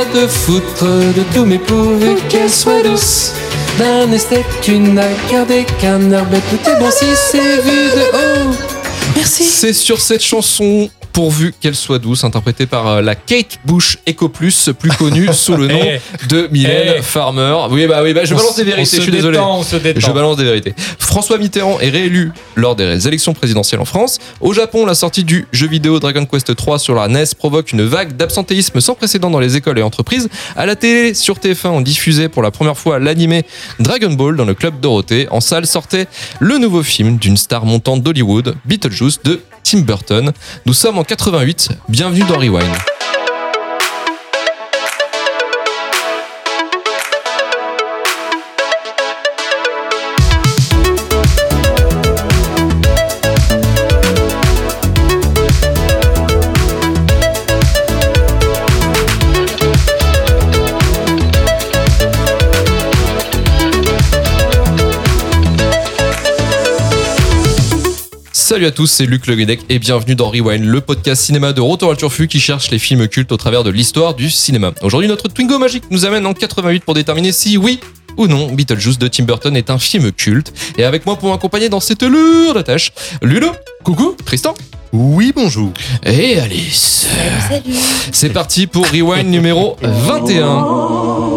Te foutre de tout, mais pourvu qu'elle soit douce. D'un esthète, tu n'as gardé qu'un bête. Tout est bon si c'est vu de haut. Merci. C'est sur cette chanson pourvu qu'elle soit douce, interprétée par euh, la Kate Bush Eco Plus, plus connue sous le nom Eh. de Mylène Eh. Farmer. Oui, bah oui, bah je On balance des vérités, je suis désolé. détend. Je balance des vérités. François Mitterrand est réélu lors des élections présidentielles en France. Au Japon, la sortie du jeu vidéo Dragon Quest 3 sur la NES provoque une vague d'absentéisme sans précédent dans les écoles et entreprises. À la télé, sur TF1, on diffusait pour la première fois l'animé Dragon Ball dans le club Dorothée. En salle sortait le nouveau film d'une star montante d'Hollywood, Beetlejuice de Tim Burton. Nous sommes en 88. Bienvenue dans Rewind. Salut à tous, c'est Luc Le Guedec et bienvenue dans Rewind, le podcast cinéma de Retour à Turfu qui cherche les films cultes au travers de l'histoire du cinéma. Aujourd'hui, notre Twingo magique nous amène en 88 pour déterminer si oui ou non Beetlejuice de Tim Burton est un film culte. Et avec moi pour m'accompagner dans cette lourde tâche, Ludo, coucou, Tristan Oui, bonjour. et Alice. Salut. C'est parti pour Rewind numéro 21.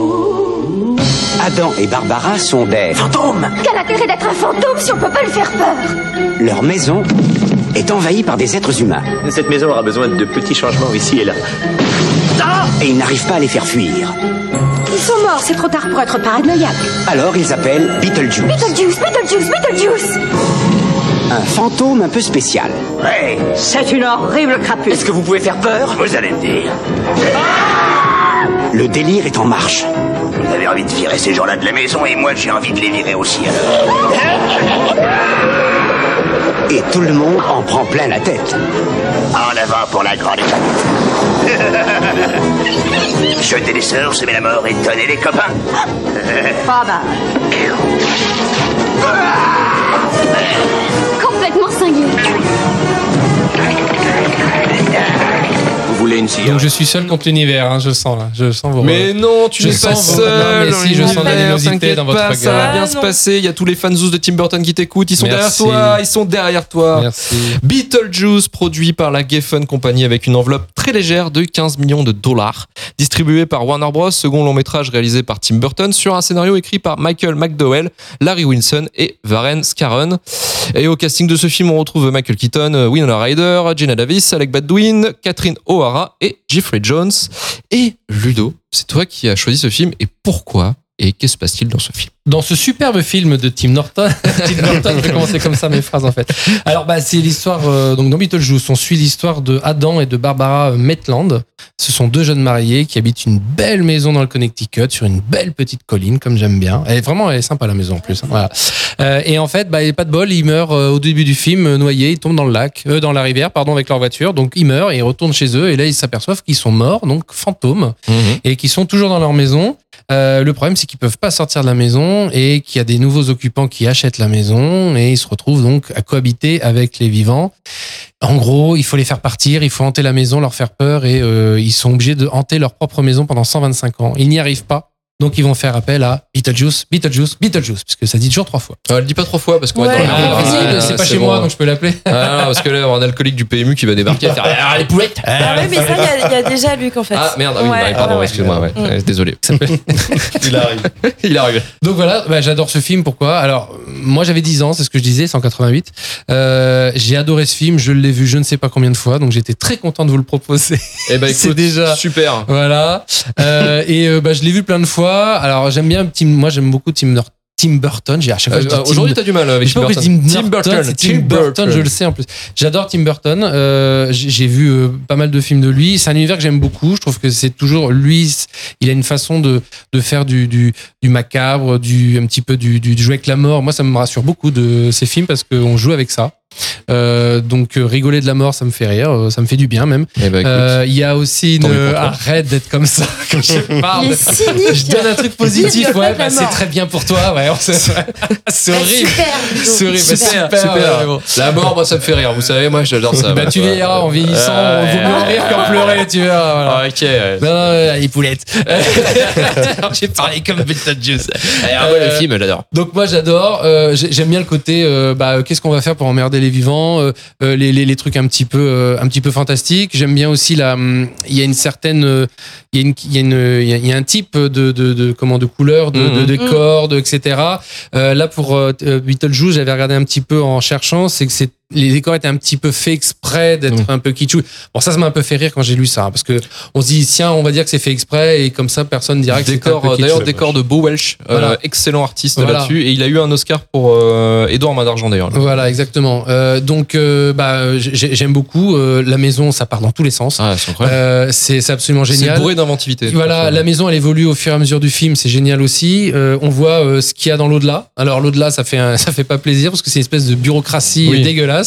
Adam et Barbara sont des fantômes. Quel intérêt d'être un fantôme si on peut pas le faire peur Leur maison est envahie par des êtres humains Cette maison aura besoin de petits changements ici et là. et ils n'arrivent pas à les faire fuir. Ils sont morts, c'est trop tard pour être paranoïaque. Alors ils appellent Beetlejuice, Beetlejuice, Beetlejuice, Beetlejuice un fantôme un peu spécial. C'est une horrible crapule. Est-ce que vous pouvez faire peur Vous allez me dire. Le délire est en marche. Vous avez envie de virer ces gens-là de la maison et moi j'ai envie de les virer aussi alors. Et tout le monde en prend plein la tête. En avant pour la grande Jetez les sœurs, semer la mort et donner les copains. Ah bah. Complètement cinglé. Vous voulez une cigarette Donc je suis seul contre l'univers, hein, je sens là, je sens vos. Mais non, tu n'es pas seul. Non, mais si, je sens l'animosité dans votre pas, Ça va regard. bien Ah, se passer. Il y a tous les fans de Tim Burton qui t'écoutent. Ils sont Merci. derrière toi. Ils sont derrière toi. Merci. Beetlejuice, produit par la Geffen Company avec une enveloppe très légère de 15 millions de dollars. Distribué par Warner Bros, second long métrage réalisé par Tim Burton sur un scénario écrit par Michael McDowell, Larry Wilson et Varen Scarron. Et au casting de ce film, on retrouve Michael Keaton, Winona Ryder, Gina Davis, Alec Baldwin, Catherine O'Hara et Jeffrey Jones. Et Ludo, c'est toi qui as choisi ce film et pourquoi et qu'est-ce qui se passe-t-il dans ce film? Dans ce superbe film de Tim Norton, Tim Norton, je vais commencer comme ça mes phrases en fait. Alors bah c'est l'histoire euh, donc dans Beetlejuice, on suit l'histoire de Adam et de Barbara euh, Maitland. Ce sont deux jeunes mariés qui habitent une belle maison dans le Connecticut sur une belle petite colline comme j'aime bien. Elle est vraiment elle est sympa la maison en plus. hein, voilà. Euh, et en fait bah pas de bol, ils meurent au début du film noyés, ils tombent dans le lac, euh, dans la rivière pardon avec leur voiture. Donc ils meurent et ils retournent chez eux et là ils s'aperçoivent qu'ils sont morts donc fantômes et qui sont toujours dans leur maison. Euh, le problème, c'est qu'ils peuvent pas sortir de la maison et qu'il y a des nouveaux occupants qui achètent la maison et ils se retrouvent donc à cohabiter avec les vivants. En gros, il faut les faire partir, il faut hanter la maison, leur faire peur et euh, ils sont obligés de hanter leur propre maison pendant 125 ans. Ils n'y arrivent pas. Donc ils vont faire appel à Beetlejuice, Beetlejuice, Beetlejuice, puisque ça dit toujours trois fois. euh, Le dis pas trois fois parce qu'on Ouais. être dans Ah, Ah, c'est pas chez bon. moi, donc je peux l'appeler. Ah, non, parce que là, on a un alcoolique du PMU qui va débarquer et faire Ah, les poulettes Ah oui, mais ça, il y a- il y, a déjà Luc en fait. Ah merde, ah oui, Ouais, bah, pardon, ouais, ouais. excuse-moi, ouais. Mm. Ouais, désolé. Il arrive. Il arrive. Donc voilà, bah, j'adore ce film. Pourquoi? Alors, moi j'avais 10 ans, c'est ce que je disais, 188. Euh, j'ai adoré ce film, je l'ai vu je ne sais pas combien de fois, donc j'étais très content de vous le proposer. Eh ben C'est écoute, déjà- super. Voilà. Euh, et euh, bah, je l'ai vu plein de fois. Alors j'aime bien Tim, moi j'aime beaucoup Tim, Nor- Tim Burton. J'ai à chaque fois Euh, Tim- Aujourd'hui, t'as du mal avec je sais Tim Burton. dis Tim Burton, Tim Burton, je le sais en plus. J'adore Tim Burton. Euh, j'ai vu euh, pas mal de films de lui. C'est un univers que j'aime beaucoup. Je trouve que c'est toujours lui. Il a une façon de, de faire du, du, du macabre, du un petit peu du, du, du jouer avec la mort. Moi, ça me rassure beaucoup de ces films parce qu'on joue avec ça. Euh, donc euh, rigoler de la mort, ça me fait rire, euh, ça me fait du bien même. Eh ben, Euh, Il y a aussi une arrête d'être comme ça quand je parle. Il est cynique. Je donne un truc positif, ouais, bah, c'est très bien pour toi, ouais. on sait- C'est Bah, horrible. C'est horrible, Super. super, super. ouais, bon. La mort, moi, ça me fait rire. Vous savez, moi, j'adore ça. Bah, tu Ouais. vieilliras en vieillissant, on vaut mieux rire qu'en pleurer, tu verras. Voilà. Ah, ok. ouais. Non, non, les poulettes. J'ai parlé comme Beetlejuice. Ah ouais, le Euh, film, j'adore. Donc moi j'adore, euh, j'ai- j'aime bien le côté euh, bah, euh, qu'est-ce qu'on va faire pour emmerder les vivants, euh, euh, les, les, les trucs un petit peu euh, un petit peu fantastiques. J'aime bien aussi la hum, il y a une certaine il y a une il y a une il y a- il y a un type de de, de comment de couleurs, de, de, de Mhm. cordes, etc. Euh, là pour Beetlejuice, j'avais regardé un petit peu en cherchant, c'est que c'est les décors étaient un petit peu faits exprès d'être un peu kitschou. Bon ça ça m'a un peu fait rire quand j'ai lu ça hein, parce que on se dit tiens on va dire que c'est fait exprès et comme ça personne dira que c'est Décor, euh, d'ailleurs, décor de Bo Welch, euh, excellent artiste Voilà. là-dessus, et il a eu un Oscar pour euh, Edouard Main d'Argent d'ailleurs. Voilà, exactement. Euh, donc, euh, bah, j'ai- j'aime beaucoup. Euh, la maison, ça part dans tous les sens. Ah, c'est. Euh, c'est c'est absolument c'est génial. bourré d'inventivité. Voilà, la maison elle évolue au fur et à mesure du film, c'est génial aussi. Euh, on voit euh, ce qu'il y a dans l'au-delà. Alors l'au-delà, ça fait un- ça fait pas plaisir parce que c'est une espèce de bureaucratie Oui. dégueulasse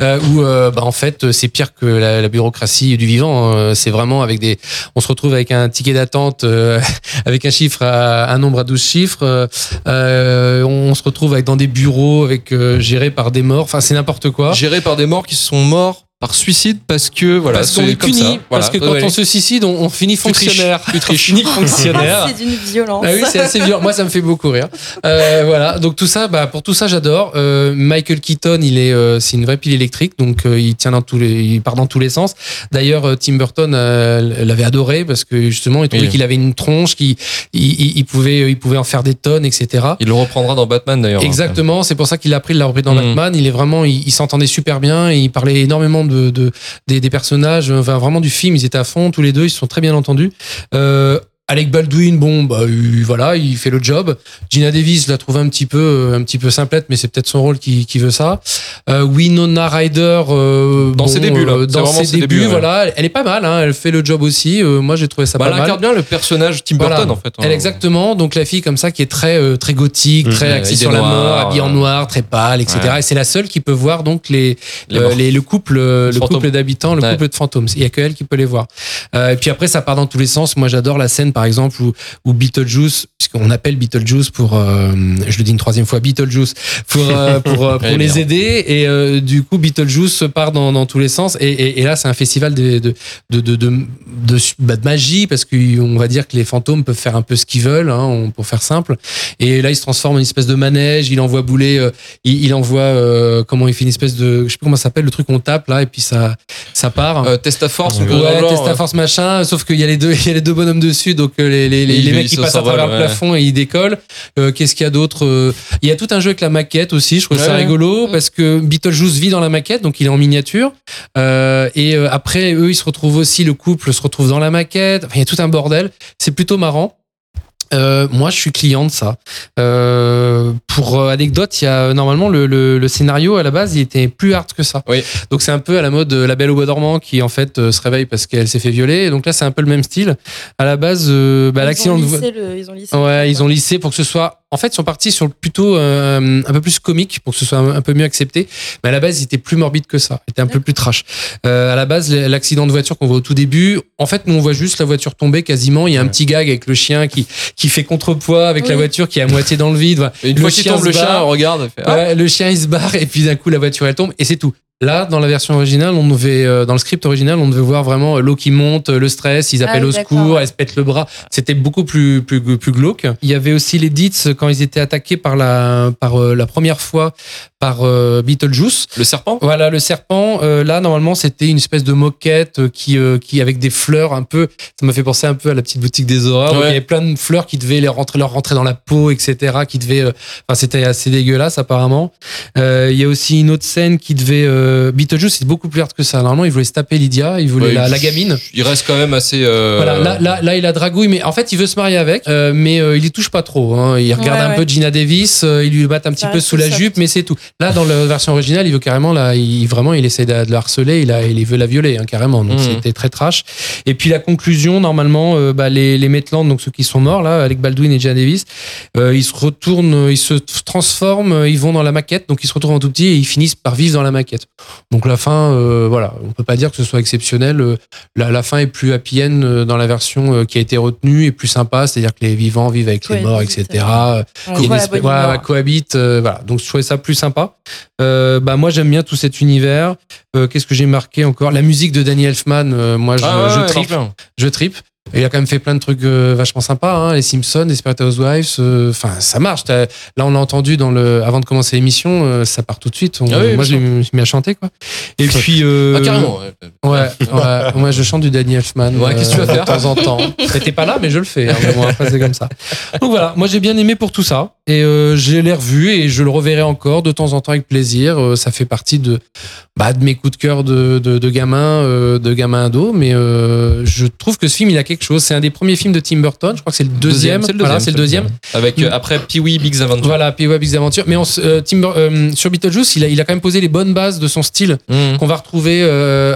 euh, où euh, bah, en fait c'est pire que la, la bureaucratie du vivant. Euh, C'est vraiment avec des, on se retrouve avec un ticket d'attente euh, avec un chiffre, à, un nombre à 12 chiffres. On se retrouve avec dans des bureaux avec gérés par des morts. Enfin c'est n'importe quoi. Géré par des morts qui sont morts par suicide parce que voilà, parce qu'on est comme puni, ça. Voilà. parce que quand Ouais. on se suicide, on, on finit Tu triches. fonctionnaire. Tu triches. Fonctionnaire. C'est d'une violence. Ah oui, c'est assez violent. Moi, ça me fait beaucoup rire. Euh, voilà. Donc tout ça, bah pour tout ça, j'adore. Euh, Michael Keaton, il est, euh, c'est une vraie pile électrique, donc euh, il tient dans tous les, il part dans tous les sens. D'ailleurs, euh, Tim Burton euh, l'avait adoré parce que justement, il trouvait Oui. qu'il avait une tronche, qu'il, il, il- il pouvait, il pouvait en faire des tonnes, etc. Il le reprendra dans Batman d'ailleurs. Exactement, c'est pour ça qu'il l'a pris, il l'a repris dans Mhm. Batman. Il est vraiment, il, il s'entendait super bien, et il parlait énormément de, de des, personnages, enfin vraiment du film. Ils étaient à fond tous les deux, ils se sont très bien entendus. Euh, Alec Baldwin, bon, bah il- voilà, il fait le job. Gina Davis, je la trouve un petit peu, euh, un petit peu simplette, mais c'est peut-être son rôle qui, qui veut ça. Euh, Winona Ryder, euh, Dans bon, ses débuts, là. dans ses ses débuts, débuts, ouais. voilà, elle est pas mal, hein, elle fait le job aussi. Euh, moi, j'ai trouvé ça Bah, pas elle mal. incarne bien le personnage Tim Voilà. Burton en fait. hein. Elle exactement, donc la fille comme ça qui est très très gothique, Mhm. très axée sur la mort, habillée en noir, très pâle, etc. Ouais. Et c'est la seule qui peut voir donc les, Les le couple le couple d'habitants, le Ouais. couple de fantômes. Il y a que elle qui peut les voir. Et puis après ça part dans tous les sens. Moi j'adore la scène par exemple où, où Beetlejuice, puisqu'on appelle Beetlejuice pour, euh, je le dis une troisième fois, Beetlejuice pour euh, pour euh, pour les aider. Et euh, du coup Beetlejuice part dans, dans tous les sens. Et, et, et là c'est un festival de de de de, de, de, bah, de magie parce qu'on va dire que les fantômes peuvent faire un peu ce qu'ils veulent, hein, pour faire simple. Et là il se transforme en une espèce de manège. Il envoie bouler, il, il envoie comment il fait une espèce de, je sais plus comment ça s'appelle le truc qu'on tape là et puis ça ça part. Euh, Testa Force, Ouais, on peut dans le genre, Testa Force machin, sauf qu'il y a les deux, il y a les deux bonhommes dessus, donc euh, les, les, les, mecs qui se passent à travers le ouais. plafond et ils décollent. Euh, Qu'est-ce qu'il y a d'autre Euh, Il y a tout un jeu avec la maquette aussi, je trouve ça Ouais. rigolo parce que Beetlejuice vit dans la maquette, donc il est en miniature. Euh, et après, eux, ils se retrouvent aussi, le couple se retrouve dans la maquette. Enfin, il y a tout un bordel. C'est plutôt marrant. Euh, moi, je suis client de ça. Euh, pour euh, anecdote, il y a normalement le, le, le scénario à la base, il était plus hard que ça. Oui. Donc c'est un peu à la mode euh, La Belle au Bois dormant qui en fait euh, se réveille parce qu'elle s'est fait violer. Et donc là, c'est un peu le même style. À la base, euh, bah, l'accident de Ils ont lissé. Ouais, ils ont lissé pour que ce soit. En fait, ils sont partis sur le plutôt euh, un peu plus comique pour que ce soit un, un peu mieux accepté. Mais à la base, il était plus morbide que ça. Il était un peu plus trash. Euh, à la base, l'accident de voiture qu'on voit au tout début, en fait, nous on voit juste la voiture tomber quasiment. Il y a un petit gag avec le chien qui qui fait contrepoids avec la voiture qui est à moitié dans le vide. Voilà. Une Le fois qu'il chien tombe, se le chien barre. regarde. fait, ah, Ouais, le chien il se barre et puis d'un coup la voiture elle tombe et c'est tout. Là, dans la version originale, on devait, euh, dans le script original, on devait voir vraiment euh, l'eau qui monte, euh, le stress, ils appellent Ah au secours, ouais. elle se pète le bras. C'était beaucoup plus, plus, plus glauque. Il y avait aussi les Dits quand ils étaient attaqués par la, par euh, la première fois par euh, Beetlejuice. Le serpent? Voilà, le serpent. euh, là, normalement, c'était une espèce de moquette qui, euh, qui avec des fleurs un peu. Ça m'a fait penser un peu à la petite boutique des horreurs. où. Il y avait plein de fleurs qui devaient les rentrer, leur rentrer dans la peau, etc. Qui devaient. euh, Enfin, c'était assez dégueulasse apparemment. Euh, il y a aussi une autre scène qui devait euh, Beetlejuice c'est beaucoup plus hard que ça. Normalement, il voulait se taper Lydia, il voulait Ouais, la, il- la gamine. Il reste quand même assez. euh, Voilà, là, là, là, il a dragouille, mais en fait, il veut se marier avec, euh, mais euh, il y touche pas trop. hein. Il regarde Ouais, un ouais. peu Gina Davis, euh, il lui bat un petit Ça peu sous la soft. jupe, mais c'est tout. Là, dans la version originale, il veut carrément, là, il, vraiment, il essaie de, de la harceler, il, a, il veut la violer, hein, carrément. Donc, Mhm. c'était très trash. Et puis, la conclusion, normalement, euh, bah, les, les Maitland, donc ceux qui sont morts, là, avec Baldwin et Gina Davis, euh, ils se retournent, ils se transforment, ils vont dans la maquette, donc ils se retrouvent en tout petit et ils finissent par vivre dans la maquette. Donc, la fin, euh, voilà, on peut pas dire que ce soit exceptionnel. euh, la, la fin est plus happy end euh, dans la version euh, qui a été retenue et plus sympa, c'est-à-dire que les vivants vivent avec les morts, etc. voilà, cohabitent, euh, voilà. Donc je trouvais ça plus sympa. Euh, bah moi j'aime bien tout cet univers. Euh, Qu'est-ce que j'ai marqué encore? La musique de Danny Elfman, euh, moi je, Ah ouais, tripe, je tripe. Et il a quand même fait plein de trucs euh, vachement sympas, hein, les Simpsons, les Desperate Housewives. euh, Enfin, ça marche. Là, on l'a entendu dans le, avant de commencer l'émission, euh, ça part tout de suite. On- Ah oui, moi, je l'ai mis à chanter, quoi. Et puis, euh, Ah, carrément. ouais. Ouais, ouais, moi je chante du Danny Elfman. Ouais, qu'est-ce que tu vas faire De temps en temps. T'étais pas là, mais je le fais. hein, bon, après, c'est comme ça. Donc voilà, moi j'ai bien aimé pour tout ça. Et euh, j'ai l'ai revu et je le reverrai encore de temps en temps avec plaisir. Euh, ça fait partie de, bah, de mes coups de cœur de, de, de gamin, euh, de gamin ado. Mais euh, je trouve que ce film, il a quelque chose. C'est un des premiers films de Tim Burton. Je crois que c'est le deuxième. c'est le Voilà, deuxième. c'est le deuxième. Avec après Pee-wee Big Adventure. Voilà, puis Web Adventure. Mais on, Tim sur Beetlejuice, il a, il a quand même posé les bonnes bases de son style Mmh. qu'on va retrouver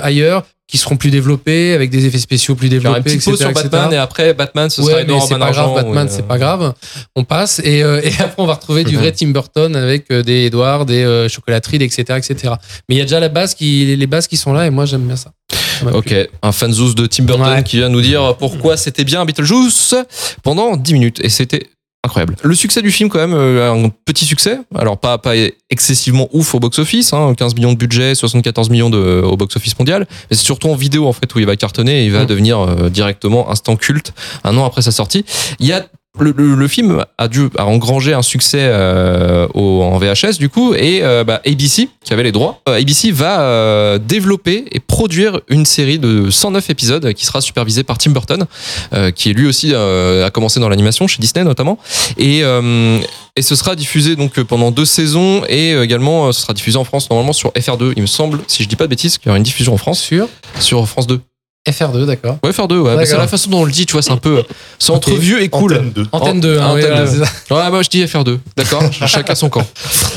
ailleurs, qui seront plus développés, avec des effets spéciaux plus développés. petite pause etc., sur etc. Batman et après Batman ce sera Ouais, mais Edouard c'est pas grave, Batman, c'est euh, pas grave. On passe et, euh, et après on va retrouver du vrai Tim Burton avec euh, des Edward, des chocolateries, etc., etc. Mais il y a déjà la base qui, les bases qui sont là et moi j'aime bien ça. Ça m'a plu. Ok, un fanzouz de Tim Burton Ouais. qui vient nous dire pourquoi c'était bien Beetlejuice pendant 10 minutes et c'était incroyable. Le succès du film quand même, euh, un petit succès, alors pas, pas excessivement ouf au box-office, hein, 15 millions de budget, 74 millions de, au box-office mondial, mais c'est surtout en vidéo en fait où il va cartonner et il va Mm. devenir euh, directement instant culte un an après sa sortie. Il y a le, le- le film a dû a engrangé un succès euh, au, en VHS du coup et euh, bah, ABC qui avait les droits. Euh, ABC va euh, développer et produire une série de 109 épisodes qui sera supervisée par Tim Burton euh, qui lui aussi euh, a commencé dans l'animation chez Disney notamment. Et euh, et ce sera diffusé donc pendant deux saisons et également ce sera diffusé en France normalement sur FR2 il me semble si je dis pas de bêtises qu'il y aura une diffusion en France. Sur sur France 2 FR2, d'accord. ouais FR2 ouais c'est la façon dont on le dit tu vois c'est un peu c'est entre vieux et cool Antenne 2. Antenne 2, hein, Antenne voilà, 2. c'est ça. Ouais, moi je dis FR2, d'accord Chacun son camp.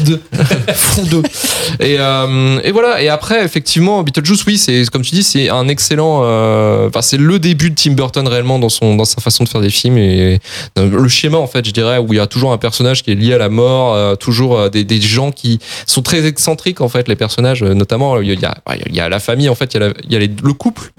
Deux. Front 2. Et, euh, et voilà, et après, effectivement, Beetlejuice, oui, c'est comme tu dis, c'est un excellent. euh, Enfin, c'est le début de Tim Burton réellement dans, son, dans sa façon de faire des films. Et euh, le schéma, en fait, je dirais, où il y a toujours un personnage qui est lié à la mort, euh, toujours euh, des, des gens qui sont très excentriques, en fait, les personnages, euh, notamment, il y a, il y a la famille, en fait, il y a, la- il y a les- le couple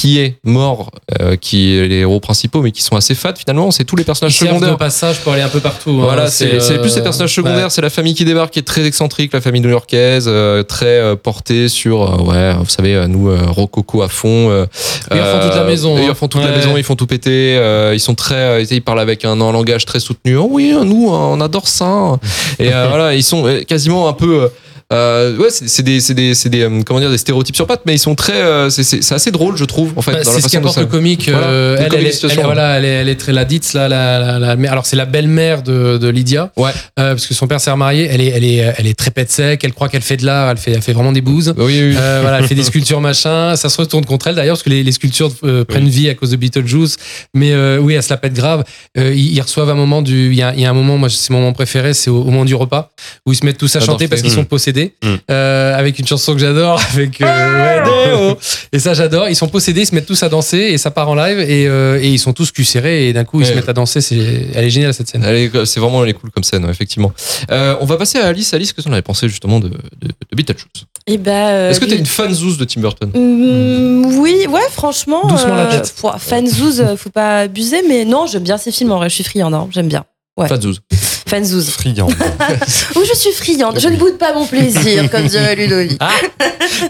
qui est mort, euh, qui est les héros principaux, mais qui sont assez fat finalement. C'est tous les Ils personnages servent secondaires. de passage pour aller un peu partout. hein. Voilà, c'est plus les personnages secondaires, ouais. c'est la famille qui débarque, qui est très excentrique, la famille new-yorkaise, euh, très euh, portée sur, euh, ouais, vous savez, euh, nous, euh, rococo à fond. euh, Ils refont toute la maison, Ils hein. refont toute la maison, ils font tout péter, euh, ils sont très, euh, ils parlent avec un, un langage très soutenu. Oh oui, nous, on adore ça. Et euh, voilà, ils sont euh, quasiment un peu. Euh, ouais, c'est des, c'est des, c'est des, euh, comment dire, des stéréotypes sur pattes, mais ils sont très, euh, c'est- assez drôle, je trouve, en fait, Bah, la c'est ce qui façon dont apporte ça. le comique. Voilà, euh, le elle, elle, situation. elle, voilà, elle est, elle est très la Ditz, là, la, la, la mère. Alors, c'est la belle-mère de, de Lydia. Ouais. Euh, parce que son père s'est remarié. Elle est, elle est, elle est très pète sec. Elle croit qu'elle fait de l'art. Elle fait, elle fait vraiment des bouses. Oui, oui, oui. Euh, voilà, elle fait des sculptures machin. Ça se retourne contre elle d'ailleurs parce que les, les sculptures euh, prennent vie à cause de Beetlejuice. Mais euh, oui, elle se la pète grave. Euh, ils, ils reçoivent un moment du. Il y a, il y a un moment, moi, c'est mon moment préféré, c'est au, au moment du repas où ils se mettent tous à chanter parce qu'ils sont possédés Mm. euh, avec une chanson que j'adore avec euh, ouais, Déo. et ça j'adore. Ils sont possédés, ils se mettent tous à danser et ça part en live et, euh, et ils sont tous cul serrés et d'un coup ils Ouais. se mettent à danser. C'est, elle est géniale cette scène. Elle est- C'est vraiment elle est cool comme scène, ouais, effectivement. Euh, on va passer à Alice. Alice, qu'est-ce que tu en avais pensé justement de, de, de Beetlejuice? Et bah, euh, Est-ce que t'es une fanzouz de Tim Burton? Mm, oui, ouais, franchement. Doucement la tête. pff, Fanzouz, faut pas abuser, mais non, j'aime bien ces films en vrai, je suis friande, hein, j'aime bien. Ouais. Fanzouz. Fanzouz. Friand. Ou je suis friande, je ne boude pas mon plaisir, comme dirait Ludovic.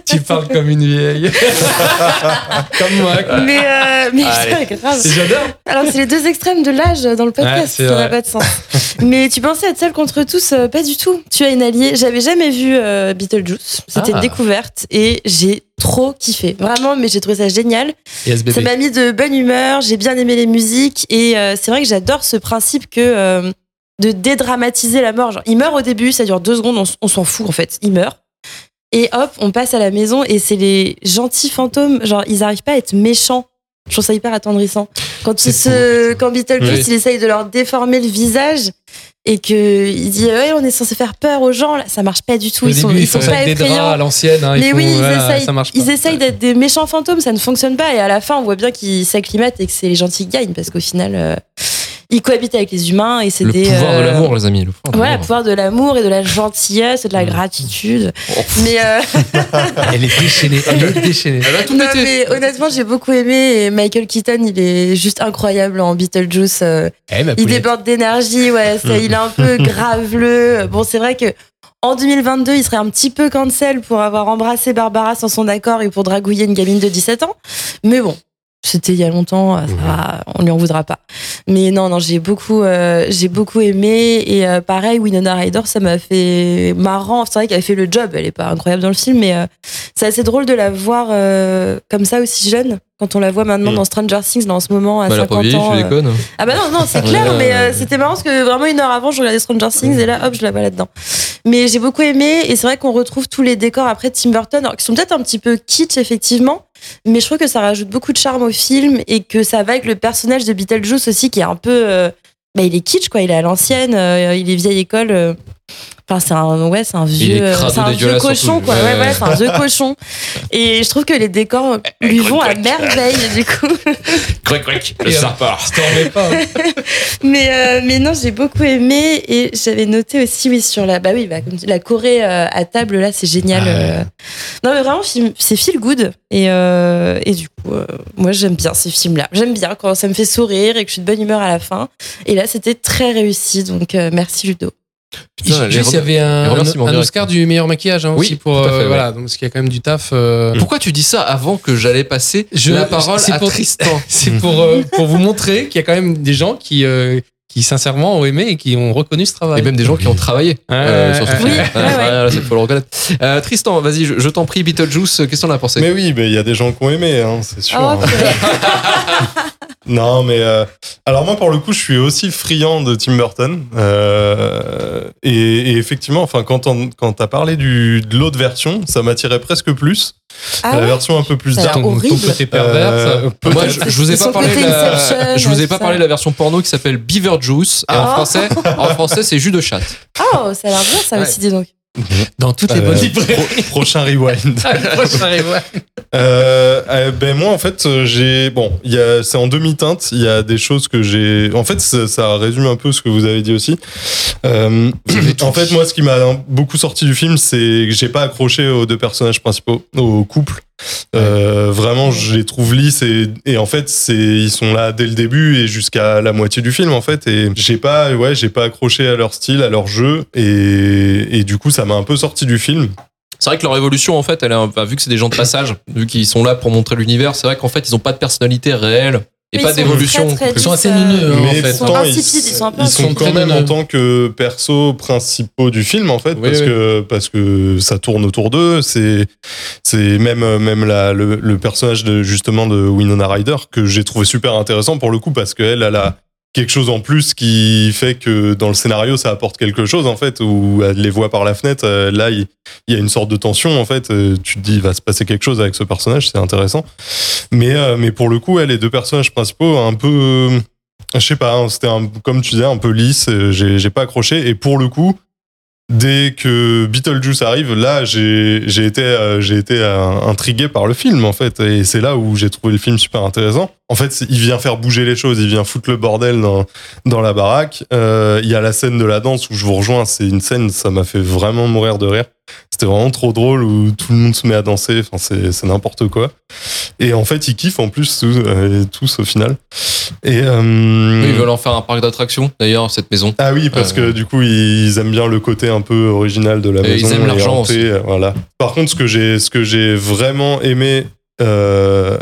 tu parles comme une vieille. comme moi. quoi. Mais, euh, mais Allez. putain, grave. J'adore. Alors, c'est les deux extrêmes de l'âge dans le podcast, ça n'a pas de sens. Mais tu pensais être seule contre tous, euh, pas du tout. Tu as une alliée. J'avais jamais vu euh, Beetlejuice. C'était Ah. une découverte et j'ai trop kiffé. Vraiment, mais j'ai trouvé ça génial. Yes, Ça m'a mis de bonne humeur, j'ai bien aimé les musiques et euh, c'est vrai que j'adore ce principe que euh, de dédramatiser la mort. Genre, il meurt au début, ça dure deux secondes, on, s'en fout en fait, il meurt. Et hop, on passe à la maison et c'est les gentils fantômes. Genre, ils arrivent pas à être méchants. Je trouve ça hyper attendrissant. Quand, ils se, quand Beetlejuice, Oui. il essaye de leur déformer le visage et que il dit ouais, on est censé faire peur aux gens, là, ça marche pas du tout. Au ils sont, début, ils sont pas des draps effrayants. à l'ancienne. hein, Mais font- oui, ils voilà, essayent, ça marche pas. ils essayent d'être des méchants fantômes, ça ne fonctionne pas. Et à la fin, on voit bien qu'ils s'acclimatent et que c'est les gentils qui gagnent parce qu'au final, euh, ils cohabitent avec les humains et c'est Le des. pouvoir de euh, l'amour, les amis. Le pouvoir de Voilà, le l'amour. pouvoir de l'amour et de la gentillesse et de la Mm. gratitude. Oh, Mais, euh, Elle est déchaînée. Elle est déchaînée. Elle a tout non, mais honnêtement, j'ai beaucoup aimé. Et Michael Keaton, il est juste incroyable en Beetlejuice. euh, Eh, il déborde d'énergie, ouais. il est un peu graveleux. Bon, c'est vrai que en 2022, il serait un petit peu cancel pour avoir embrassé Barbara sans son accord et pour dragouiller une gamine de 17 ans. Mais bon. C'était il y a longtemps, ça va, on lui en voudra pas. Mais non, non, j'ai beaucoup, euh, j'ai beaucoup aimé et euh, pareil, Winona Ryder, ça m'a fait marrant. C'est vrai qu'elle a fait le job, elle est pas incroyable dans le film, mais euh, c'est assez drôle de la voir euh, comme ça aussi jeune. Quand on la voit maintenant Mm. dans Stranger Things, là, en ce moment à Bah, elle a pas 50 vieilli, ans. euh, déconnes. ah bah non, non, c'est clair, mais euh, c'était marrant parce que vraiment une heure avant, je regardais Stranger Things et là, hop, je la vois là-dedans. Mais j'ai beaucoup aimé et c'est vrai qu'on retrouve tous les décors après Tim Burton, qui sont peut-être un petit peu kitsch effectivement, mais je trouve que ça rajoute beaucoup de charme au film et que ça va avec le personnage de Beetlejuice aussi qui est un peu... euh, bah, il est kitsch quoi, il est à l'ancienne, euh, il est vieille école. Enfin, c'est un, ouais, c'est un vieux, euh, c'est un vieux cochon, quoi. Ouais, Ouais, c'est un vieux cochon. Et je trouve que les décors lui vont à merveille, du coup. Cric, cric, le Et, euh, serpent. Je t'en remets pas. Mais, euh, mais non, j'ai beaucoup aimé et j'avais noté aussi, oui, sur la, bah oui, bah, comme tu- la Corée euh, à table, là, c'est génial. Ah ouais. Non, mais vraiment, film- c'est feel good. Et, euh, et du coup, moi, j'aime bien ces films-là. J'aime bien quand ça me fait sourire et que je suis de bonne humeur à la fin. Et là, c'était très réussi. Donc, merci Ludo. Putain, Juste, il y avait un. Oscar du meilleur maquillage hein, Oui, aussi pour fait, euh, ouais. voilà donc parce qu'il y a quand même du taf. euh, Pourquoi tu dis ça avant que j'allais passer Je- la parole à pour- Tristan C'est pour euh, pour vous montrer qu'il y a quand même des gens qui qui sincèrement ont aimé et qui ont reconnu ce travail. Et même des gens qui ont travaillé euh, sur ce film. Oui, ouais. faut le reconnaître. Euh, Tristan, vas-y, je, je t'en prie, Beetlejuice, qu'est-ce que t'en as pensé? Mais oui, mais il y a des gens qui ont aimé, hein, c'est sûr. Oh, hein. Non, mais euh, alors moi pour le coup, je suis aussi friand de Tim Burton. Euh, et, et effectivement, enfin quand on, quand t'as parlé du de l'autre version, ça m'attirait presque plus. Ah la ouais version un peu plus dark. ton, ton côté pervers. Euh, ça- Moi, je, je vous ai pas parlé de la, Inception, je vous ai tout pas ça. parlé de la version porno qui s'appelle Beaver Juice et en Ah. français, en français c'est jus de chatte. Oh, ça a l'air bien, ça Ouais. aussi, dis donc. Dans toutes les Euh, bonnes librairies. pro- prochain rewind. Ça arrive, ouais. Euh, euh, ben moi en fait euh, j'ai bon il y a c'est en demi teinte il y a des choses que j'ai en fait ça, ça résume un peu ce que vous avez dit aussi euh, en fait moi ce qui m'a beaucoup sorti du film c'est que j'ai pas accroché aux deux personnages principaux au couple euh, vraiment je les trouve lisses et, et en fait c'est ils sont là dès le début et jusqu'à la moitié du film en fait. Et j'ai pas ouais j'ai pas accroché à leur style à leur jeu. Et, et du coup ça m'a un peu sorti du film. C'est vrai que leur évolution, en fait, elle un- bah, vu que c'est des gens de passage, vu qu'ils sont là pour montrer l'univers, c'est vrai qu'en fait, ils ont pas de personnalité réelle et Mais pas ils sont d'évolution. Ils sont assez neuneux, hein, en fait. Ils sont pourtant, insipides, ils sont un peu ils sont insipides. quand même Très en tant que perso principaux du film en fait Oui, parce oui. que parce que ça tourne autour d'eux c'est c'est même même la, le, le personnage de justement de Winona Ryder que j'ai trouvé super intéressant pour le coup parce qu'elle elle a quelque chose en plus qui fait que dans le scénario ça apporte quelque chose en fait où elle les voit par la fenêtre euh, là il, y a une sorte de tension en fait euh, tu te dis il va se passer quelque chose avec ce personnage c'est intéressant. Mais euh, mais pour le coup elle les deux personnages principaux un peu euh, je sais pas, hein, c'était comme tu disais un peu lisse, euh, j'ai pas accroché. Et pour le coup, dès que Beetlejuice arrive, là j'ai été euh, été euh, intrigué par le film en fait et c'est là où j'ai trouvé le film super intéressant. En fait, il vient faire bouger les choses, il vient foutre le bordel dans dans la baraque. Euh, Il y a la scène de la danse où je vous rejoins, c'est une scène ça m'a fait vraiment mourir de rire. C'était vraiment trop drôle où tout le monde se met à danser, enfin c'est c'est n'importe quoi. Et en fait, ils kiffent en plus tous, euh, tous au final. Et euh, Oui, ils veulent en faire un parc d'attractions, d'ailleurs, cette maison. ah oui, parce Euh, que du coup, ils aiment bien le côté un peu original de la Et ils maison. aiment l'argent hanté, aussi. Voilà. Par contre, ce que j'ai, ce que j'ai vraiment aimé, euh,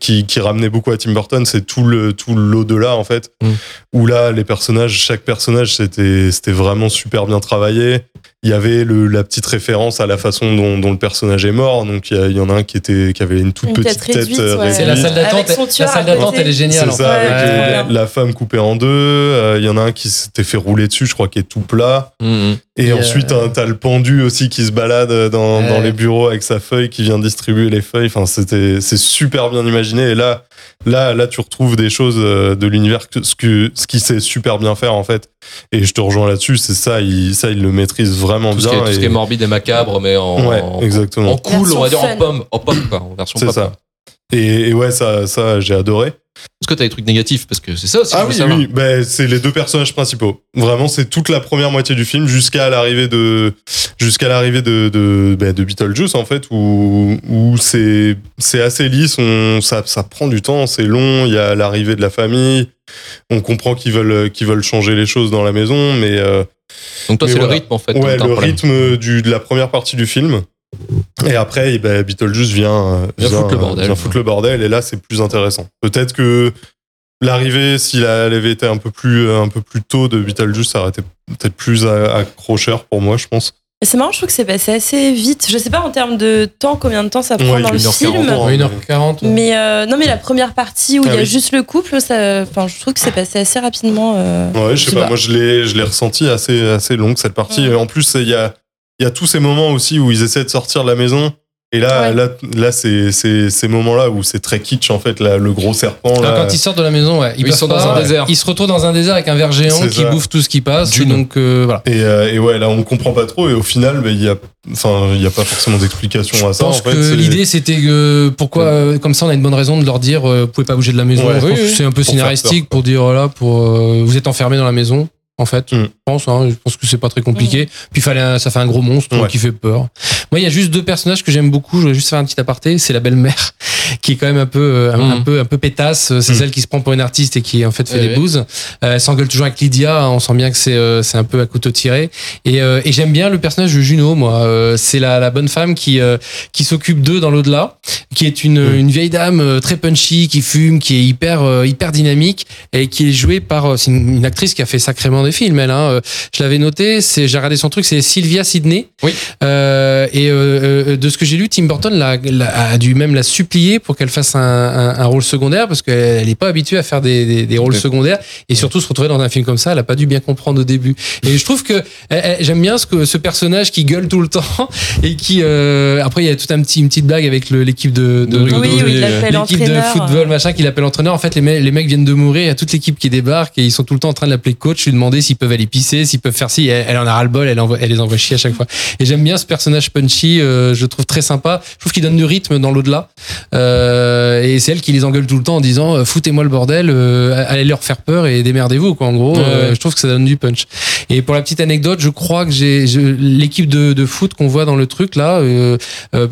qui, qui ramenait beaucoup à Tim Burton, c'est tout le tout l'au-delà en fait, Mm. Où là, les personnages, chaque personnage, c'était c'était vraiment super bien travaillé. il y avait le, la petite référence à la façon dont, dont le personnage est mort. Donc il y, en a un qui était qui avait une toute Une petite tête euh, ouais. C'est la salle d'attente. La salle d'attente, elle est géniale. C'est ça, avec Ouais, les- ouais. la femme coupée en deux. Euh, Il y en a un qui s'était fait rouler dessus, je crois, qui est tout plat. Mhm. Et Et, ensuite, euh, t'as- t'as le pendu aussi qui se balade dans, Ouais. dans les bureaux avec sa feuille, qui vient distribuer les feuilles. Enfin, c'était, c'est super bien imaginé. Et là, là, là, tu retrouves des choses euh, de l'univers, que, ce, que, ce qu'il sait super bien faire, en fait. Et je te rejoins là-dessus. C'est ça, il, ça, il le maîtrise vraiment Tout, ce bien. qui est, tout ce et- qui est morbide et macabre, mais en, Ouais, en, exactement. en cool, on va dire en pomme, en pop, quoi, en version C'est ça. Et, et ouais, ça, ça, j'ai adoré. Est-ce que t'as des trucs négatifs? Parce que c'est ça aussi. Ah oui, savoir. oui, ben, c'est les deux personnages principaux. Vraiment, c'est toute la première moitié du film jusqu'à l'arrivée de jusqu'à l'arrivée de de, ben, de Beetlejuice en fait, où où c'est c'est assez lisse, on, ça ça prend du temps, c'est long. Il y a l'arrivée de la famille, on comprend qu'ils veulent qu'ils veulent changer les choses dans la maison, mais euh, Donc toi, c'est le rythme en fait. ouais, le problème. rythme du de la première partie du film. Et après, eh ben, Beetlejuice vient, euh, Vient foutre le bordel. vient foutre le bordel, et là, c'est plus intéressant. Peut-être que l'arrivée, s'il avait été un peu plus, un peu plus tôt de Beetlejuice, ça aurait été peut-être plus a- accrocheur pour moi, je pense. Et C'est marrant, je trouve que c'est passé assez vite. Je sais pas en termes de temps, combien de temps ça prend Ouais, dans le 1h40, film. ouais. 1h40. Mais euh, non, mais la première partie où Ah il y a oui. juste le couple, ça, enfin, je trouve que c'est passé assez rapidement. euh. Ouais, je sais pas, pas. moi je l'ai, je l'ai ressenti assez, assez longue cette partie. Ouais. Et En plus, il y a, il y a tous ces moments aussi où ils essaient de sortir de la maison. Et là, Ouais. là, là, c'est, c'est ces moments-là où c'est très kitsch en fait, là, le gros serpent. Là, quand ils sortent de la maison, ouais, ils, sont dans un désert. Ils se retrouvent dans un désert avec un ver géant C'est qui ça. bouffe tout ce qui passe. Dune. Donc euh, voilà. Et, euh, et ouais, là, on comprend pas trop. Et au final, bah, il y a, enfin, il y a pas forcément d'explication Je à ça. pense en fait, que C'est- l'idée c'était que pourquoi euh, comme ça on a une bonne raison de leur dire euh, vous pouvez pas bouger de la maison. Ouais. Je pense Oui, c'est un peu Pour scénaristique pour dire voilà pour euh, vous êtes enfermé dans la maison. En fait, Mm. je pense, hein, je pense que c'est pas très compliqué. Puis il fallait, un- ça fait un gros monstre Ouais. qui fait peur. Moi, il y a juste deux personnages que j'aime beaucoup. Je voulais juste faire un petit aparté. C'est la belle-mère, qui est quand même un peu, euh, un, Mm. un peu, un peu pétasse. C'est Mm. celle qui se prend pour une artiste et qui en fait fait des bouses. Euh, elle s'engueule toujours avec Lydia. On sent bien que c'est, euh, c'est un peu à couteau tiré. Et, euh, et j'aime bien le personnage de Juno. Moi, Euh, c'est la, la bonne femme qui, euh, qui s'occupe d'eux dans l'au-delà, qui est une, Mm. une vieille dame euh, très punchy, qui fume, qui est hyper, euh, hyper dynamique et qui est jouée par. euh, C'est une, une actrice qui a fait sacrément des films. Elle, hein. Euh, je l'avais noté. C'est, j'ai regardé son truc. C'est Sylvia Sidney. Oui. Euh, et euh, de ce que j'ai lu, Tim Burton l'a, l'a- a dû même la supplier pour qu'elle fasse un, un, un rôle secondaire parce qu'elle n'est pas habituée à faire des, des, des rôles secondaires et surtout se retrouver dans un film comme ça, elle a pas dû bien comprendre au début. Et je trouve que j'aime bien ce que ce personnage qui gueule tout le temps et qui euh, après il y a tout un petit une petite blague avec le- l'équipe de, de, Oui, de- Oui, de- oui, il l'appelle l'équipe de football machin qu'il appelle entraîneur. En fait, les, me- les mecs viennent de mourir, il y a toute l'équipe qui débarque et ils sont tout le temps en train de l'appeler coach, lui demander s'ils peuvent aller pisser, s'ils peuvent faire ci. Elle, elle en a ras le bol, elle, envoie- elle les envoie chier à chaque fois. Et j'aime bien ce personnage punchy, euh, je le trouve très sympa. Je trouve qu'il donne du rythme dans l'au-delà. Euh, et c'est elle qui les engueule tout le temps en disant euh, foutez-moi le bordel, euh, allez leur faire peur et démerdez-vous quoi. En gros, Ouais, Euh, ouais. je trouve que ça donne du punch. Et pour la petite anecdote, je crois que j'ai l'équipe de, de foot qu'on voit dans le truc là,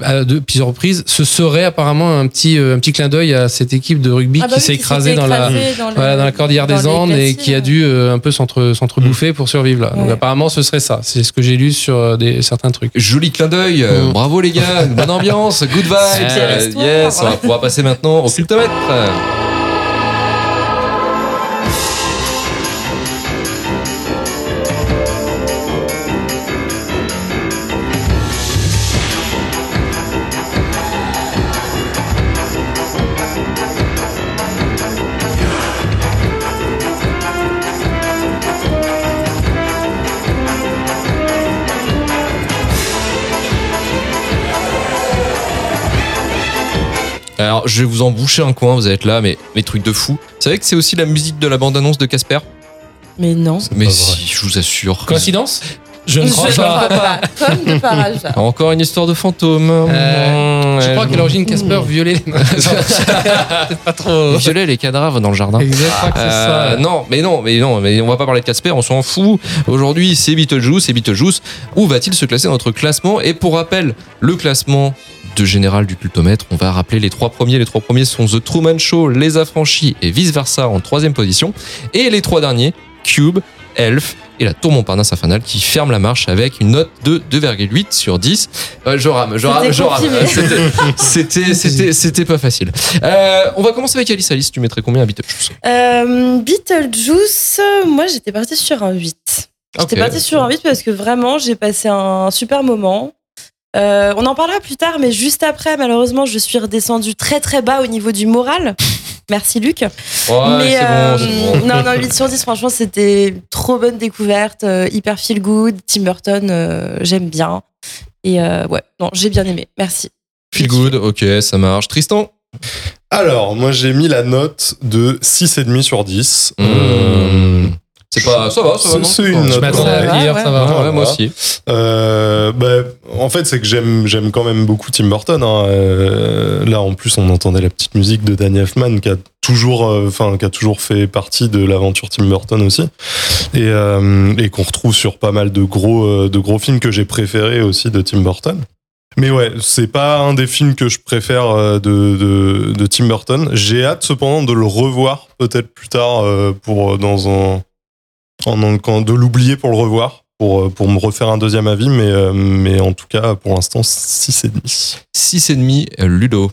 à de plusieurs reprises, ce serait apparemment un petit un petit clin d'œil à cette équipe de rugby Ah bah qui oui, s'est écrasée dans la dans le- voilà, dans la cordillère dans des Andes et qui a dû euh, un peu s'entre s'entrebouffer pour survivre là. Donc Ouais. apparemment ce serait ça. C'est ce que j'ai lu sur euh, des certains trucs. Joli clin d'œil, euh, Mm. bravo les gars, bonne ambiance, good vibes. Euh, yes, on va pouvoir passer maintenant au cultomètre. Alors, je vais vous en boucher un coin, vous allez être là, mais les trucs de fou. Vous savez que c'est aussi la musique de la bande-annonce de Casper? Mais non. Mais pas si, je vous assure. Coïncidence? Je ne crois pas. Comme de par hasard. Encore une histoire de fantôme. Euh, Je Ouais, crois qu'à l'origine Casper violait les pas trop. Violet les cadavres dans le jardin. Exactement, c'est Euh, ça. non, mais non, mais non, mais on va pas parler de Casper, on s'en fout. Aujourd'hui, c'est Beetlejuice, et Beetlejuice, où va-t-il se classer dans notre classement? Et pour rappel, le classement de général du cultomètre, on va rappeler les trois premiers. Les trois premiers sont The Truman Show, Les Affranchis et Vice Versa en troisième position. Et les trois derniers, Cube, Elf et la Tour Montparnasse infernale qui ferme la marche avec une note de 2,8 sur 10. Euh, je rame, je rame, C'était je rame. comprimé. C'était- C'était, pas facile. Euh, on va commencer avec Alice. Alice, tu mettrais combien à Beetlejuice? Euh, Beetlejuice, moi j'étais partie sur un 8. J'étais Ok. partie sur un 8 parce que vraiment, j'ai passé un super moment. Euh, on en parlera plus tard, mais juste après, malheureusement, je suis redescendue très très bas au niveau du moral. Merci Luc. Ouais, mais euh, bon, c'est bon. non, non, 8 sur 10, franchement, c'était trop bonne découverte, euh, hyper feel good. Tim Burton, euh, j'aime bien. Et euh, ouais, non, j'ai bien aimé. Merci. Feel good, ok, ça marche. Tristan? Alors, moi, j'ai mis la note de 6,5 sur 10. Mmh. C'est pas. Ça va, ça va. C'est- une Je note ouais. ça va. Ouais, moi aussi. Euh, bah, en fait, c'est que j'aime, j'aime quand même beaucoup Tim Burton. hein. Euh, là, en plus, on entendait la petite musique de Danny Elfman qui a toujours, euh, enfin, qui a toujours fait partie de l'aventure Tim Burton aussi, et, euh, et qu'on retrouve sur pas mal de gros, euh, de gros films que j'ai préférés aussi de Tim Burton. Mais ouais, c'est pas un des films que je préfère euh, de, de, de Tim Burton. J'ai hâte cependant de le revoir peut-être plus tard euh, pour dans un, en, en- de l'oublier pour le revoir pour, euh, pour me refaire un deuxième avis, mais, euh, mais en tout cas, pour l'instant, 6,5. 6,5, euh, Ludo.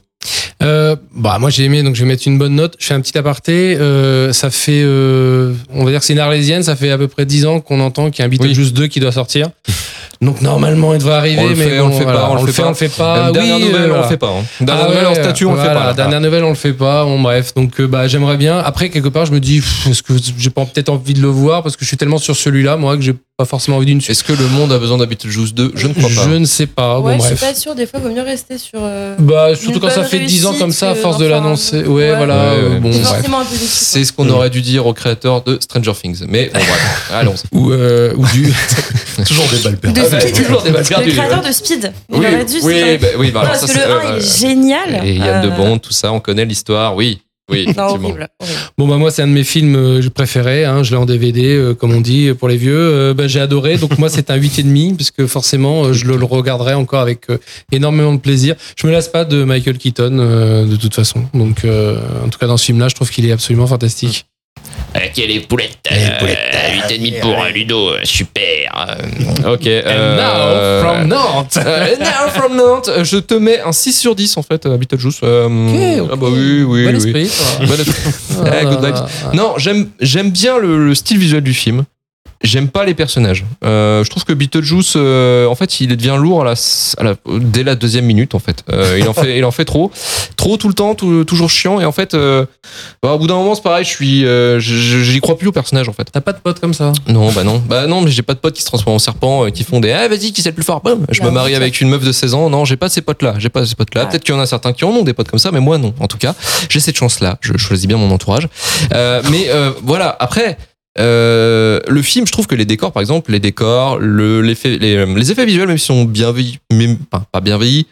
Euh, bah moi j'ai aimé donc je vais mettre une bonne note. Je fais un petit aparté. Euh, ça fait euh, on va dire que c'est une arlésienne. Ça fait à peu près 10 ans qu'on entend qu'il y a un Beetlejuice 2 qui doit sortir. Donc normalement il devrait arriver, On le mais fait, on le fait pas, on le fait on pas. le fait pas. Euh, dernière oui, nouvelle, on le fait pas. hein. Dernière Ah nouvelle en statut, on le fait pas. là. Dernière nouvelle, on le fait pas. Bon, bref, donc euh, bah j'aimerais bien. Après, quelque part, je me dis, est-ce que j'ai pas peut-être envie de le voir? Parce que je suis tellement sur celui-là, moi, que j'ai pas forcément envie d'une suite. Est-ce que le monde a besoin d'un Beetlejuice 2 Je ne crois pas. Je ne sais pas. ouais, bon, je suis bref. pas sûre. Des fois, il vaut mieux rester sur. euh, Bah, surtout Une quand ça fait 10 ans comme ça, à force de l'annoncer. Ouais, Ouais. voilà. Ouais, ouais. bon, c'est bref. forcément un peu déçu. C'est ce qu'on aurait dû dire au créateur de Stranger Things. Mais bon, bref, allons. Ou, euh, ou du. Toujours des balles perdues. Speed. toujours des balles perdues, Le créateur ouais. de Speed. Il Oui, aurait dû. oui, bah, oui, bah, Non, alors parce ça, que le 1, euh, il est génial. Et Yann Euh, de Bond, tout ça, on connaît l'histoire. Oui, oui, Non, effectivement. horrible. horrible. Bon, bah, moi, c'est un de mes films euh, préférés. Hein, je l'ai en DVD, euh, comme on dit, pour les vieux. Euh, bah, j'ai adoré. Donc, moi, c'est un 8,5, puisque forcément, euh, je le, le regarderai encore avec euh, énormément de plaisir. Je me lasse pas de Michael Keaton, euh, de toute façon. Donc, euh, en tout cas, dans ce film-là, je trouve qu'il est absolument fantastique. Ok, les poulettes. Les poulettes. Euh, 8,5 pour euh, Ludo, euh, super. Euh, Ok. euh, from Nantes. euh, now from Nantes, euh, je te mets un 6 sur 10 en fait à Beetlejuice. Euh, Ok, ok. Ah bah oui, oui, Bon oui. esprit. Bon esprit. Eh, good vibes. Non, j'aime j'aime bien le, le style visuel du film. J'aime pas les personnages. Euh, je trouve que Beetlejuice, euh, en fait, il devient lourd à la, à la- dès la deuxième minute, en fait. Euh, il en fait, il en fait trop, trop tout le temps, tout- toujours chiant. Et en fait, euh, bah, au bout d'un moment, c'est pareil. Je suis, euh, je- je- j'y crois plus au personnage, en fait. T'as pas de potes comme ça? Non, bah non, bah non, mais j'ai pas de potes qui se transforment en serpent, euh, qui font des ah vas-y qui c'est le plus fort. Boum, je Bah, me marie c'est ça. avec une meuf de 16 ans. Non, j'ai pas ces potes là. J'ai pas ces potes là. Ouais. Peut-être qu'il y en a certains qui en ont des potes comme ça, mais moi non. En tout cas, j'ai cette chance là. Je choisis bien mon entourage. Euh, mais euh, voilà. Après. Euh, le film, je trouve que les décors, par exemple, les décors, le, les, euh, les effets visuels, même s'ils sont bien vieillis, même enfin, pas bien vieillis,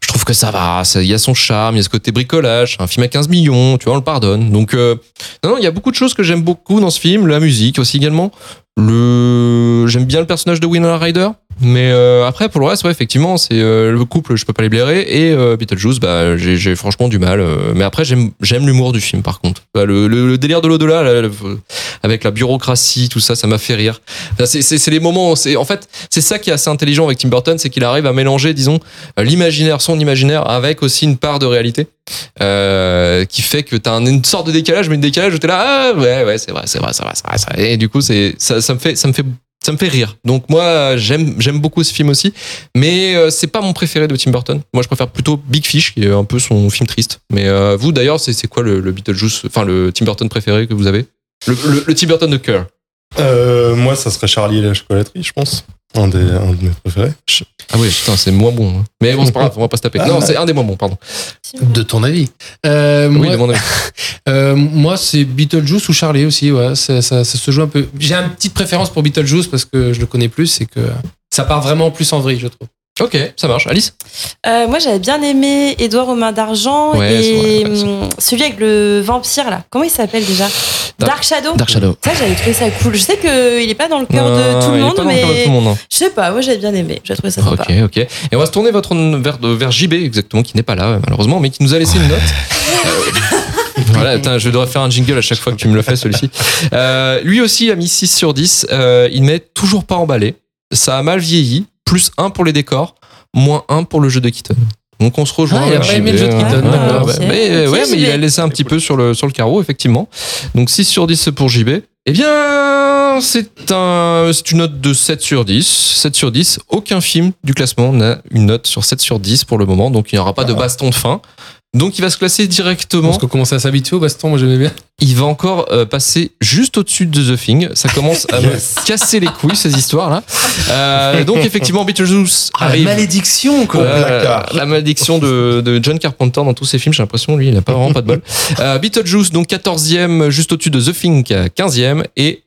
je trouve que ça va. Il y a son charme, il y a ce côté bricolage. Un film à 15 millions, tu vois, on le pardonne. Donc, euh, non, non, il y a beaucoup de choses que j'aime beaucoup dans ce film. La musique aussi également. Le, j'aime bien le personnage de Winona Ryder. Mais euh, après, pour le reste, ouais, effectivement, c'est euh, le couple, je peux pas les blairer. Et euh, Beetlejuice, bah, j'ai, franchement du mal. euh, mais après, j'aime, j'aime l'humour du film, par contre. Bah, le, le- le délire de l'au-delà, avec la bureaucratie, tout ça, ça m'a fait rire. Enfin, c'est, les moments, c'est, en fait, c'est ça qui est assez intelligent avec Tim Burton, c'est qu'il arrive à mélanger, disons, l'imaginaire, son imaginaire, avec aussi une part de réalité. euh, qui fait que t'as un- une sorte de décalage, mais une décalage où t'es là, ah ouais, ouais, c'est vrai, c'est vrai, c'est vrai, c'est vrai. Et du coup, c'est, ça, ça me fait, ça me fait, ça me fait rire. Donc moi, j'aime, beaucoup ce film aussi, mais euh, c'est pas mon préféré de Tim Burton. Moi, je préfère plutôt Big Fish, qui est un peu son film triste. Mais euh, vous, d'ailleurs, c'est, c'est quoi le, le Beetlejuice, enfin le Tim Burton préféré que vous avez? Le, le, le Tim Burton de cœur. Euh, moi, ça serait Charlie et la chocolaterie, je pense. Un, des, un de mes préférés. Ah oui, putain, c'est moins bon. hein. Mais bon, c'est pas grave, on va pas se taper. Non, c'est un des moins bons, pardon. De ton avis euh, Oui, moi, de mon avis. euh, moi, c'est Beetlejuice ou Charlie aussi. Ouais, ça, ça- ça se joue un peu. J'ai une petite préférence pour Beetlejuice parce que je le connais plus. C'est que ça part vraiment plus en vrille, je trouve. Ok, ça marche. Alice Euh, moi, j'avais bien aimé Édouard aux mains d'argent Ouais, et c'est vrai, ouais, hum, celui avec le vampire là. Comment il s'appelle déjà? Dark- Dark Shadow? Dark Shadow. Ça, j'avais trouvé ça cool. Je sais qu'il est pas dans le cœur de tout il le monde, pas dans le mais cœur de tout le monde, non. je sais pas. Moi, j'avais bien aimé. J'ai trouvé ça sympa. Ok, ok. Et on va se tourner votre vers, vers JB, exactement, qui n'est pas là, malheureusement, mais qui nous a laissé une note. Euh, voilà, je devrais faire un jingle à chaque fois que tu me le fais, celui-ci. Euh, lui aussi a mis 6 sur 10. Euh, il met toujours pas emballé. Ça a mal vieilli. Plus 1 pour les décors, moins 1 pour le jeu de Keaton. Donc on se rejoint. Ah, il a pas aimé le jeu de Keaton, d'accord. Mais, ouais, mais il a laissé un petit peu sur le, sur le carreau, effectivement. Donc 6 sur 10 pour JB. Eh bien, c'est un, c'est une note de 7 sur 10. 7 sur 10. Aucun film du classement n'a une note sur 7 sur 10 pour le moment. Donc il n'y aura pas de baston de fin. Donc il va se classer directement. Parce qu'on commence à s'habituer au baston, moi j'aimais bien. Il va encore euh, passer juste au-dessus de The Thing. Ça commence à me casser les couilles, ces histoires-là. Euh, donc effectivement, Beetlejuice Ah, arrive. malédiction, quoi. Euh, placard. la malédiction de, de John Carpenter dans tous ses films, j'ai l'impression, lui, il n'a pas vraiment pas de bol. Euh, Beetlejuice, donc 14e, juste au-dessus de The Thing, qui est 15e, et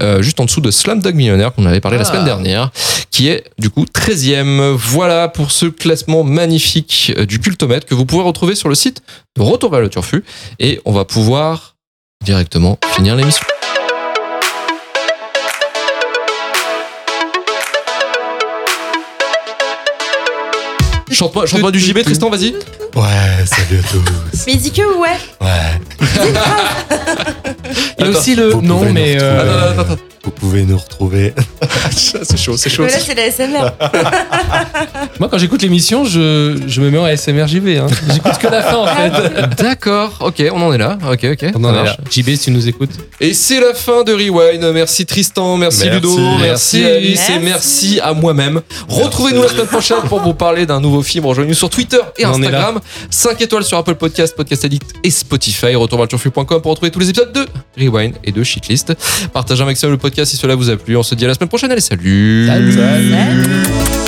euh, juste en dessous de Slumdog Millionnaire, qu'on avait parlé la Ah. semaine dernière, qui est du coup 13e. Voilà pour ce classement magnifique euh, du cultomètre que vous pouvez retrouver sur le site de Retour vers le Turfu, et on va pouvoir directement finir l'émission. Chante-moi chante du JB, Tristan, vas-y. Ouais, salut à tous. Mais dit que ouais. Ouais. Il y a aussi le. Non, mais. euh, Attends, attends, attends. Vous pouvez nous retrouver. c'est chaud, c'est chaud. Mais là, c'est la SMR. Moi, quand j'écoute l'émission, je, je me mets en ASMR JB. Hein. J'écoute que la fin, en fait. D'accord, ok, on en est là. Ok, ok. On en est là. JB, si tu nous écoutes. Et c'est la fin de Rewind. Merci Tristan, merci, Merci. Ludo, merci, Merci. Alice et Merci. à moi-même. Retrouvez-nous la semaine prochaine pour vous parler d'un nouveau film. Rejoignez-nous sur Twitter et On. Instagram. 5 étoiles sur Apple Podcast, Podcast Addict et Spotify. Retourvalturfu.com pour retrouver tous les épisodes de Rewind et de Shitlist. Partagez un maximum le podcast si cela vous a plu. On se dit à la semaine prochaine. Allez, salut. Salut. Salut.